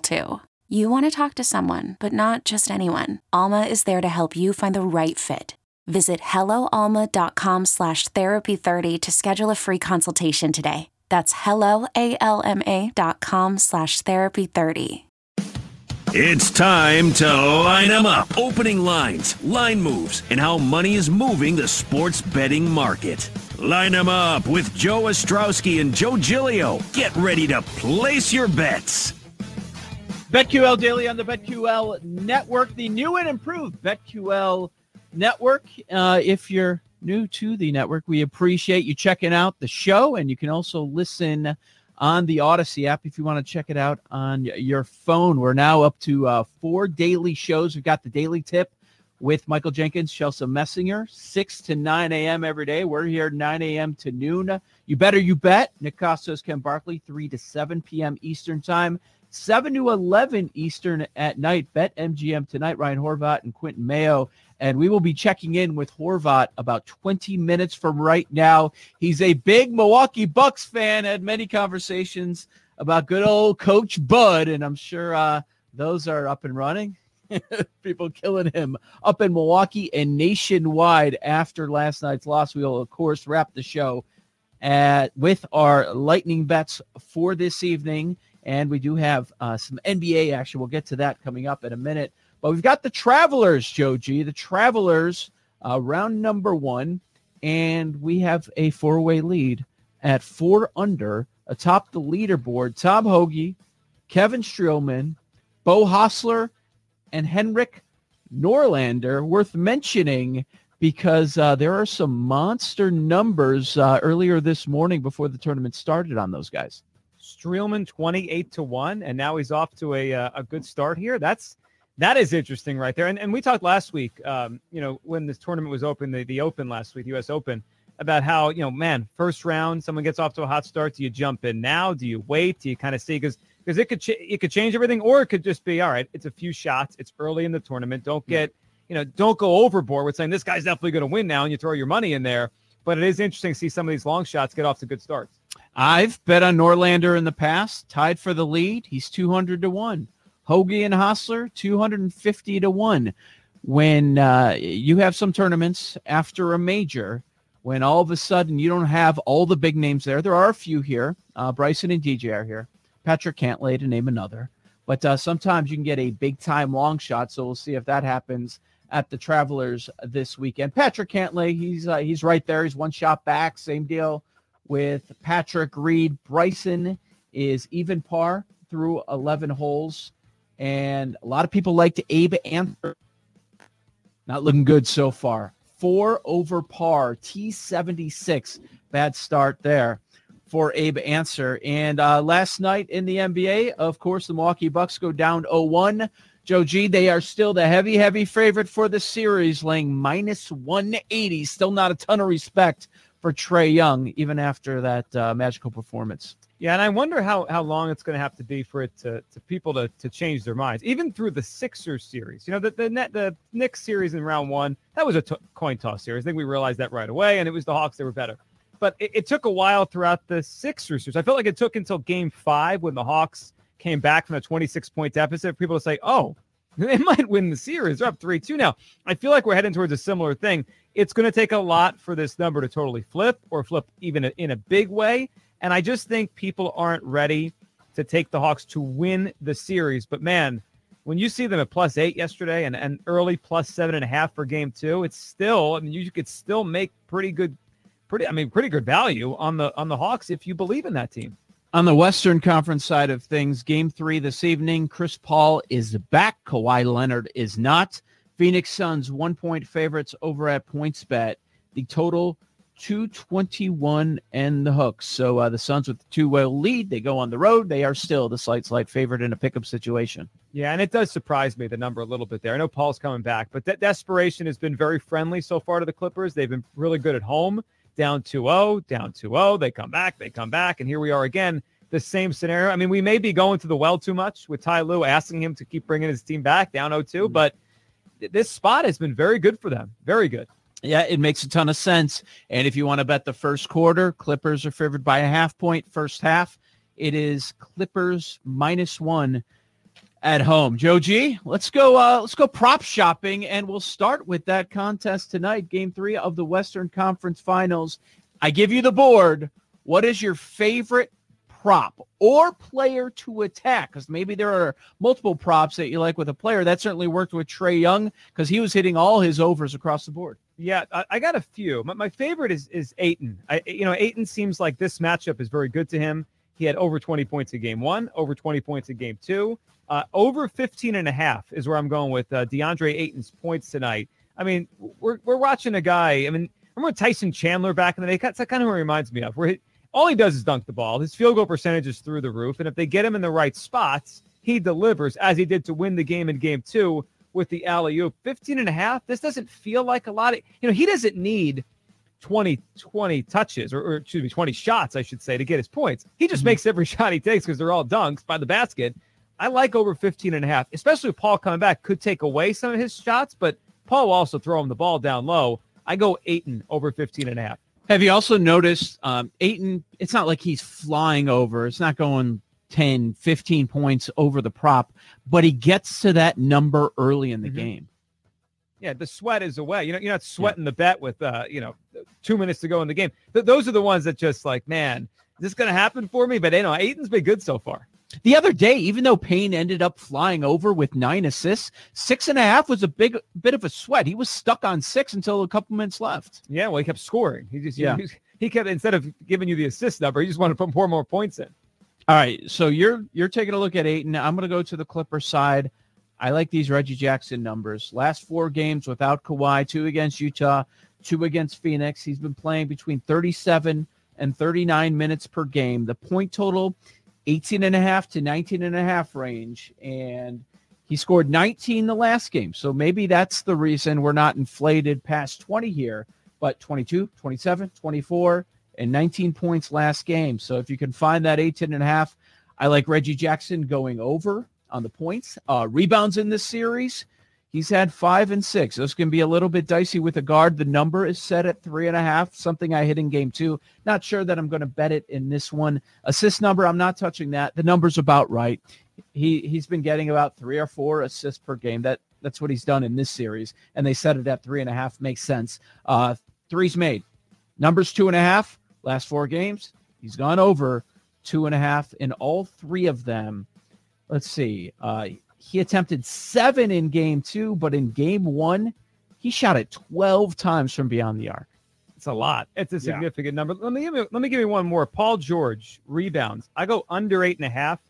too. You want to talk to someone, but not just anyone. Alma is there to help you find the right fit. Visit helloalma.com slash therapy30 to schedule a free consultation today. That's helloalma.com slash therapy30. It's time to line them up. Opening lines, line moves, and how money is moving the sports betting market. Line them up with Joe Ostrowski and Joe Giglio. Get ready to place your bets. BetQL Daily on the BetQL Network, the new and improved BetQL Network. Uh, if you're new to the network, we appreciate you checking out the show, and you can also listen on the Odyssey app if you want to check it out on your phone. We're now up to uh, four daily shows. We've got the Daily Tip with Michael Jenkins, Chelsea Messinger, 6 to 9 a.m. every day. We're here 9 a.m. to noon. You better you bet. Nick Kostos, Ken Barkley, 3 to 7 p.m. Eastern Time. 7 to 11 Eastern at night. Bet MGM tonight. Ryan Horvat and Quentin Mayo. And we will be checking in with Horvat about 20 minutes from right now. He's a big Milwaukee Bucks fan, had many conversations about good old Coach Bud, and I'm sure uh, those are up and running. People killing him up in Milwaukee and nationwide after last night's loss. We will, of course, wrap the show at, with our lightning bets for this evening. And we do have uh, some NBA action. We'll get to that coming up in a minute. But we've got the Travelers, Joe G. The Travelers, uh, round number one. And we have a four way lead at four under atop the leaderboard. Tom Hoge, Kevin Streelman, Beau Hossler, and Henrik Norlander. Worth mentioning because uh, there are some monster numbers uh, earlier this morning before the tournament started on those guys. Streelman 28 to 1 and now he's off to a uh, a good start here. That's that is interesting right there. And and we talked last week um, you know when this tournament was open the the open last week, US Open about how, you know, man, first round someone gets off to a hot start, do you jump in now? Do you wait? Do you kind of see cuz because it could ch- it could change everything or it could just be all right, it's a few shots, it's early in the tournament. Don't get, you know, don't go overboard with saying this guy's definitely going to win now and you throw your money in there. But it is interesting to see some of these long shots get off to good starts. I've bet on Norlander in the past, tied for the lead. He's 200 to 1. Hoge and Hossler, 250 to 1. When uh, you have some tournaments after a major, when all of a sudden you don't have all the big names there, there are a few here. Uh, Bryson and DJ are here. Patrick Cantlay to name another. But uh, sometimes you can get a big time long shot. So we'll see if that happens at the Travelers this weekend. Patrick Cantlay, he's uh, he's right there. He's one shot back. Same deal with Patrick Reed. Bryson is even par through 11 holes. And a lot of people like to Abe Ancer. Not looking good so far. Four over par, T76. Bad start there for Abe Ancer. And uh, last night in the NBA, of course, the Milwaukee Bucks go down 0-1. Joe G, they are still the heavy, heavy favorite for the series, laying minus 180. Still not a ton of respect for Trae Young, even after that uh, magical performance. Yeah, and I wonder how how long it's going to have to be for it to, to people to, to change their minds, even through the Sixers series. You know, the the net the Knicks series in round one that was a t- coin toss series. I think we realized that right away, and it was the Hawks that were better. But it, it took a while throughout the Sixers series. I felt like it took until Game Five when the Hawks came back from a 26 point deficit. For people to say, "Oh, they might win the series. They're up three two now." I feel like we're heading towards a similar thing. It's going to take a lot for this number to totally flip or flip even in a big way. And I just think people aren't ready to take the Hawks to win the series. But man, when you see them at plus eight yesterday and, and early plus seven and a half for game two, it's still, I mean, you could still make pretty good, pretty, I mean, pretty good value on the on the Hawks if you believe in that team. On the Western Conference side of things, game three this evening, Chris Paul is back. Kawhi Leonard is not. Phoenix Suns one point favorites over at PointsBet. The total 221 and the hooks. So uh, the Suns with the two well lead, they go on the road. They are still the slight, slight favorite in a pickup situation. Yeah, and it does surprise me the number a little bit there. I know Paul's coming back, but that desperation has been very friendly so far to the Clippers. They've been really good at home, down 2-0, down 2-0. They come back, they come back, and here we are again. The same scenario. I mean, we may be going to the well too much with Ty Lue asking him to keep bringing his team back down 0-2, mm-hmm. but this spot has been very good for them. Very good. Yeah, it makes a ton of sense. And if you want to bet the first quarter, Clippers are favored by a half point. First half, it is Clippers minus one at home. Joe G, let's go. Uh, let's go prop shopping, and we'll start with that contest tonight, Game Three of the Western Conference Finals. I give you the board. What is your favorite prop or player to attack because maybe there are multiple props that you like with a player that certainly worked with Trae Young because he was hitting all his overs across the board. Yeah, I, I got a few. My, my, favorite is is Ayton. I, you know, Ayton seems like this matchup is very good to him. He had over 20 points in game one, over 20 points in game two, uh, over 15 and a half is where I'm going with uh, DeAndre Ayton's points tonight. I mean, we're, we're watching a guy. I mean, remember Tyson Chandler back in the day? That's kind of what reminds me of. Where he, all he does is dunk the ball. His field goal percentage is through the roof, and if they get him in the right spots, he delivers as he did to win the game in game two with the alley oop. 15 and a half. This doesn't feel like a lot of, you know, he doesn't need 20, 20 touches or, or excuse me, 20 shots, I should say, to get his points. He just mm-hmm. makes every shot he takes because they're all dunks by the basket. I like over 15 and a half, especially with Paul coming back, could take away some of his shots, but Paul will also throw him the ball down low. I go Ayton over 15 and a half. Have you also noticed um, Ayton? It's not like he's flying over. It's not going 10, 15 points over the prop, but he gets to that number early in the mm-hmm. game. Yeah, the sweat is away. You know, you're not sweating yeah. the bet with uh, you know, two minutes to go in the game. Th- those are the ones that just like, man, is this going to happen for me? But you know, Ayton's been good so far. The other day, even though Payne ended up flying over with nine assists, six and a half was a big bit of a sweat. He was stuck on six until a couple minutes left. Yeah, well, he kept scoring. He just yeah. he, he kept instead of giving you the assist number, he just wanted to put more more points in. All right, so you're you're taking a look at Ayton. I'm going to go to the Clipper side. I like these Reggie Jackson numbers. Last four games without Kawhi, two against Utah, two against Phoenix. He's been playing between 37 and 39 minutes per game. The point total, 18 and a half to 19 and a half range. And he scored 19 the last game. So maybe that's the reason we're not inflated past 20 here, but 22, 27, 24 and 19 points last game. So if you can find that 18 and a half, I like Reggie Jackson going over on the points. Uh, rebounds in this series, he's had five and six. Those can be a little bit dicey with a guard. The number is set at three and a half, something I hit in game two. Not sure that I'm going to bet it in this one. Assist number, I'm not touching that. The number's about right. He he's been getting about three or four assists per game. That that's what he's done in this series, and they set it at three and a half. Makes sense. Uh, threes made. Numbers two and a half. Last four games, he's gone over two and a half in all three of them. Let's see. Uh, he attempted seven in game two, but in game one, he shot it 12 times from beyond the arc. It's a lot. It's a significant yeah. number. Let me give me let me give you one more. Paul George rebounds. I go under eight and a half.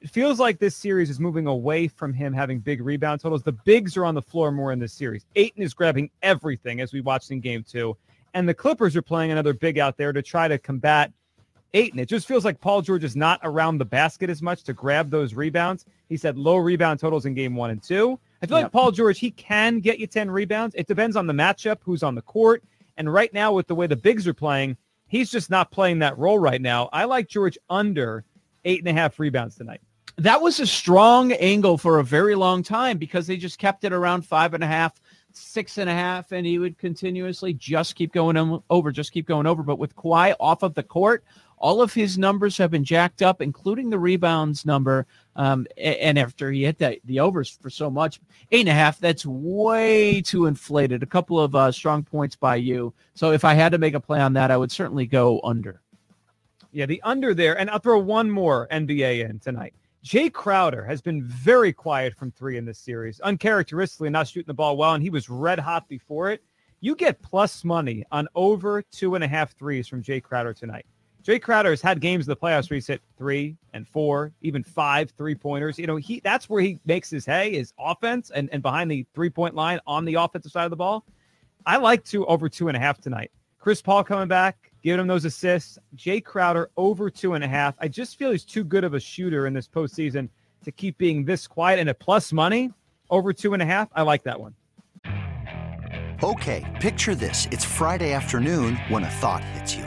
It feels like this series is moving away from him having big rebound totals. The bigs are on the floor more in this series. Ayton is grabbing everything as we watched in game two. And the Clippers are playing another big out there to try to combat Ayton. It just feels like Paul George is not around the basket as much to grab those rebounds. He said low rebound totals in game one and two. I feel yep. like Paul George, he can get you 10 rebounds. It depends on the matchup, who's on the court. And right now, with the way the bigs are playing, he's just not playing that role right now. I like George under eight and a half rebounds tonight. That was a strong angle for a very long time because they just kept it around five and a half, six and a half, and he would continuously just keep going over, just keep going over. But with Kawhi off of the court, all of his numbers have been jacked up, including the rebounds number. Um, and after he hit that, the overs for so much, eight and a half, that's way too inflated. A couple of uh, strong points by you. So if I had to make a play on that, I would certainly go under. Yeah, the under there. And I'll throw one more NBA in tonight. Jae Crowder has been very quiet from three in this series, uncharacteristically not shooting the ball well, and he was red hot before it. You get plus money on over two and a half threes from Jae Crowder tonight. Jae Crowder has had games in the playoffs where he's hit three and four, even five three pointers. You know, he that's where he makes his hay, is offense and, and behind the three point line on the offensive side of the ball. I like two over two and a half tonight. Chris Paul coming back, giving him those assists. Jae Crowder over two and a half. I just feel he's too good of a shooter in this postseason to keep being this quiet and a plus money over two and a half. I like that one. Okay, picture this. It's Friday afternoon when a thought hits you.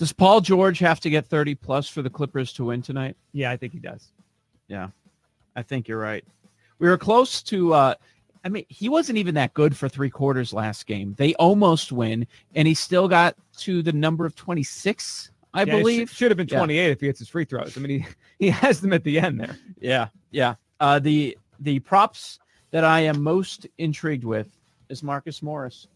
Does Paul George have to get 30 plus for the Clippers to win tonight? Yeah, I think he does. Yeah, I think you're right. We were close to, uh, I mean, he wasn't even that good for three quarters last game. They almost win, and he still got to the number of 26, I yeah, believe. Should, should have been 28 yeah. if he hits his free throws. I mean, he, he has them at the end there. Yeah, yeah. Uh, the the props that I am most intrigued with is Marcus Morris.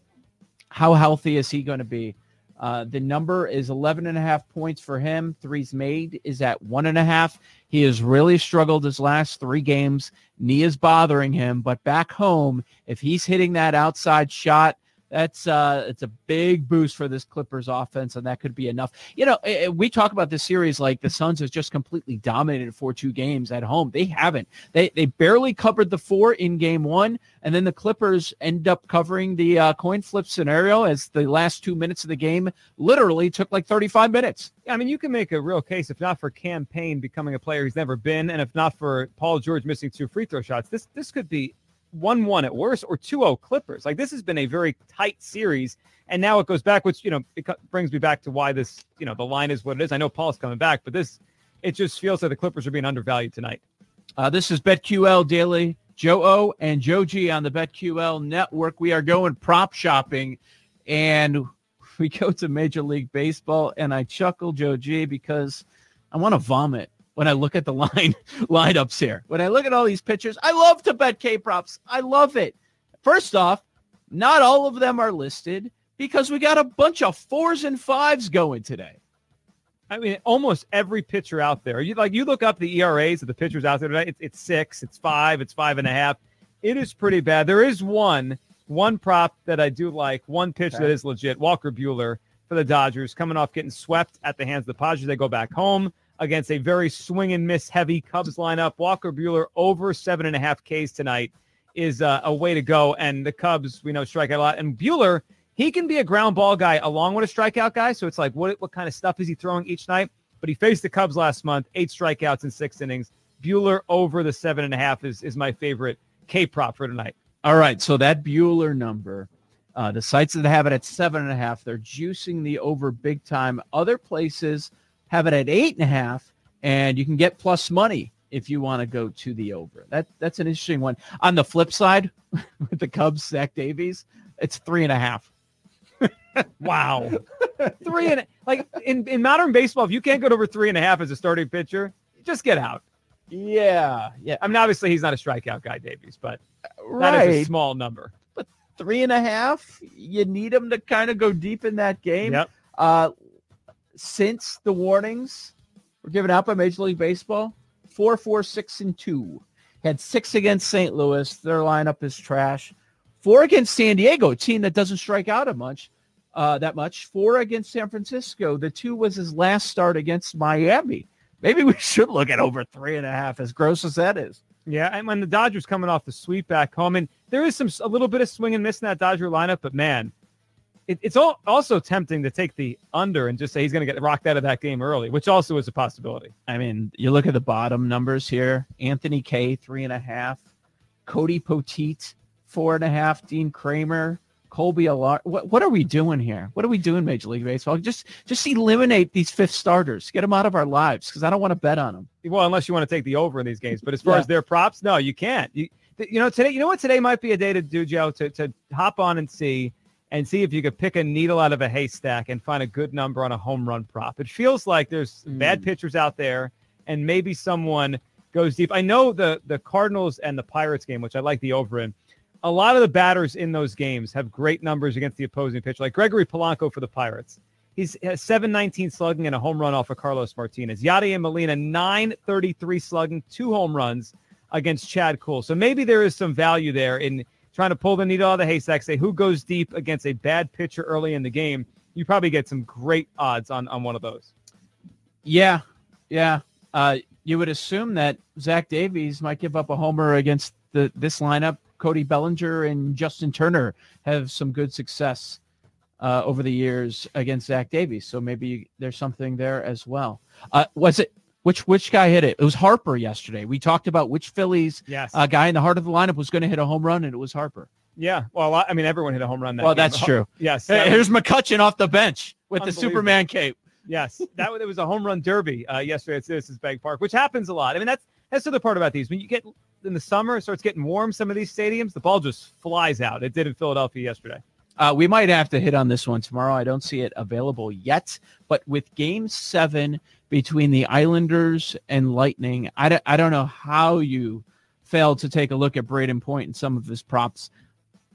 How healthy is he going to be? Uh, the number is 11 and a half points for him. Threes made is at one and a half. He has really struggled his last three games. Knee is bothering him, but back home, if he's hitting that outside shot, that's uh it's a big boost for this Clippers offense, and that could be enough. You know, eh, eh, we talk about this series like the Suns has just completely dominated for two games at home. They haven't. They they barely covered the four in game one, and then the Clippers end up covering the uh, coin flip scenario as the last two minutes of the game literally took like 35 minutes. I mean, you can make a real case if not for Cam Payne becoming a player he's never been, and if not for Paul George missing two free throw shots, this this could be 1 1 at worst or 2 0 Clippers. Like this has been a very tight series. And now it goes back, which, you know, it brings me back to why this, you know, the line is what it is. I know Paul's coming back, but this, it just feels like the Clippers are being undervalued tonight. Uh, this is BetQL Daily. Joe O and Joe G on the BetQL network. We are going prop shopping and we go to Major League Baseball. And I chuckle, Joe G, because I want to vomit when I look at the line lineups here. When I look at all these pitchers, I love to bet K props. I love it. First off, not all of them are listed because we got a bunch of fours and fives going today. I mean, almost every pitcher out there. You like you look up the ERAs of the pitchers out there today. It's, it's six, it's five, it's five and a half. It is pretty bad. There is one one prop that I do like, one pitch okay. that is legit. Walker Buehler for the Dodgers coming off getting swept at the hands of the Padres. They go back home against a very swing and miss heavy Cubs lineup. Walker Buehler over seven and a half Ks tonight is uh, a way to go. And the Cubs, we know, strike out a lot. And Buehler, he can be a ground ball guy along with a strikeout guy. So it's like, what, what kind of stuff is he throwing each night? But he faced the Cubs last month, eight strikeouts in six innings. Buehler over the seven and a half is, is my favorite K prop for tonight. All right. So that Buehler number, uh, the sites that have it at seven and a half, they're juicing the over big time. Other places – have it at eight and a half, and you can get plus money if you want to go to the over. That that's an interesting one. On the flip side, with the Cubs, Zach Davies, it's three and a half. wow. three and like in, in modern baseball, if you can't go over three and a half as a starting pitcher, just get out. Yeah, yeah. I mean, obviously he's not a strikeout guy, Davies, but right. that is a small number. But three and a half, you need him to kind of go deep in that game. Yep. Uh, since the warnings were given out by Major League Baseball, four, four, six, and two. Had six against St. Louis. Their lineup is trash. Four against San Diego, a team that doesn't strike out a much, uh, that much. Four against San Francisco. The two was his last start against Miami. Maybe we should look at over three and a half, as gross as that is. Yeah, and when the Dodgers coming off the sweep back home, and there is some a little bit of swing and miss in that Dodger lineup, but man, it, it's all also tempting to take the under and just say he's going to get rocked out of that game early, which also is a possibility. I mean, you look at the bottom numbers here: Anthony Kay three and a half, Cody Poteet four and a half, Dean Kramer, Colby Allard. What what are we doing here? What are we doing, Major League Baseball? Just just eliminate these fifth starters, get them out of our lives because I don't want to bet on them. Well, unless you want to take the over in these games, but as far Yeah. as their props, no, you can't. You, you know today, you know what today might be a day to do, Joe, to to hop on and see and see if you could pick a needle out of a haystack and find a good number on a home run prop. It feels like there's bad mm. pitchers out there, and maybe someone goes deep. I know the the Cardinals and the Pirates game, which I like the over in. A lot of the batters in those games have great numbers against the opposing pitcher, like Gregory Polanco for the Pirates. He's has 719 slugging and a home run off of Carlos Martinez. Yadier Molina, 933 slugging, two home runs against Chad Kuhl. So maybe there is some value there in trying to pull the needle out of the haystack, say who goes deep against a bad pitcher early in the game. You probably get some great odds on, on one of those. Yeah, yeah. Uh, you would assume that Zach Davies might give up a homer against the this lineup. Cody Bellinger and Justin Turner have some good success uh, over the years against Zach Davies. So maybe there's something there as well. Uh, was it which which guy hit it? It was Harper yesterday. We talked about which Phillies Yes. uh, guy in the heart of the lineup was going to hit a home run, and it was Harper. yeah. Well, I mean, everyone hit a home run. That well, game. that's true. Yes. Hey, was- here's McCutchen off the bench with the Superman cape. Yes, that was- it was a home run derby uh, yesterday at Citizens Bank Park, which happens a lot. I mean, that's that's the other part about these. When you get in the summer, it starts getting warm. Some of these stadiums, the ball just flies out. It did in Philadelphia yesterday. Uh, we might have to hit on this one tomorrow. I don't see it available yet, but with Game Seven between the Islanders and Lightning, I don't, don't know how you failed to take a look at Brayden Point and some of his props.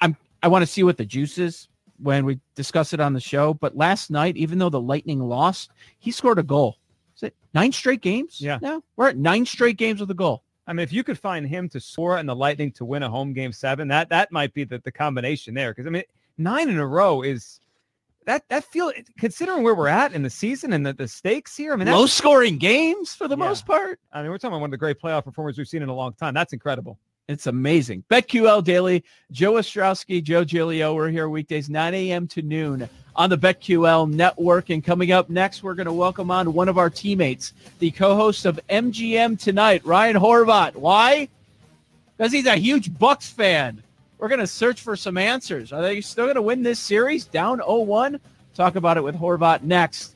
I'm I want to see what the juice is when we discuss it on the show. But last night, even though the Lightning lost, he scored a goal. Is it nine straight games? Yeah. now we're at nine straight games with a goal. I mean, if you could find him to score and the Lightning to win a home game seven, that that might be the, the combination there. Because I mean, nine in a row is that that feel considering where we're at in the season and the, the stakes here. I mean, Low scoring games for the Yeah. most part. I mean, we're talking about one of the great playoff performers we've seen in a long time. That's incredible. It's amazing. BetQL Daily, Joe Ostrowski, Joe Giglio. We're here weekdays, 9 a.m. to noon on the BetQL network. And coming up next, we're going to welcome on one of our teammates, the co-host of MGM Tonight, Ryan Horvat. Why? Because he's a huge Bucks fan. We're going to search for some answers. Are they still going to win this series? Down 0-1? Talk about it with Horvat next.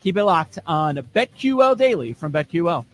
Keep it locked on BetQL Daily from BetQL.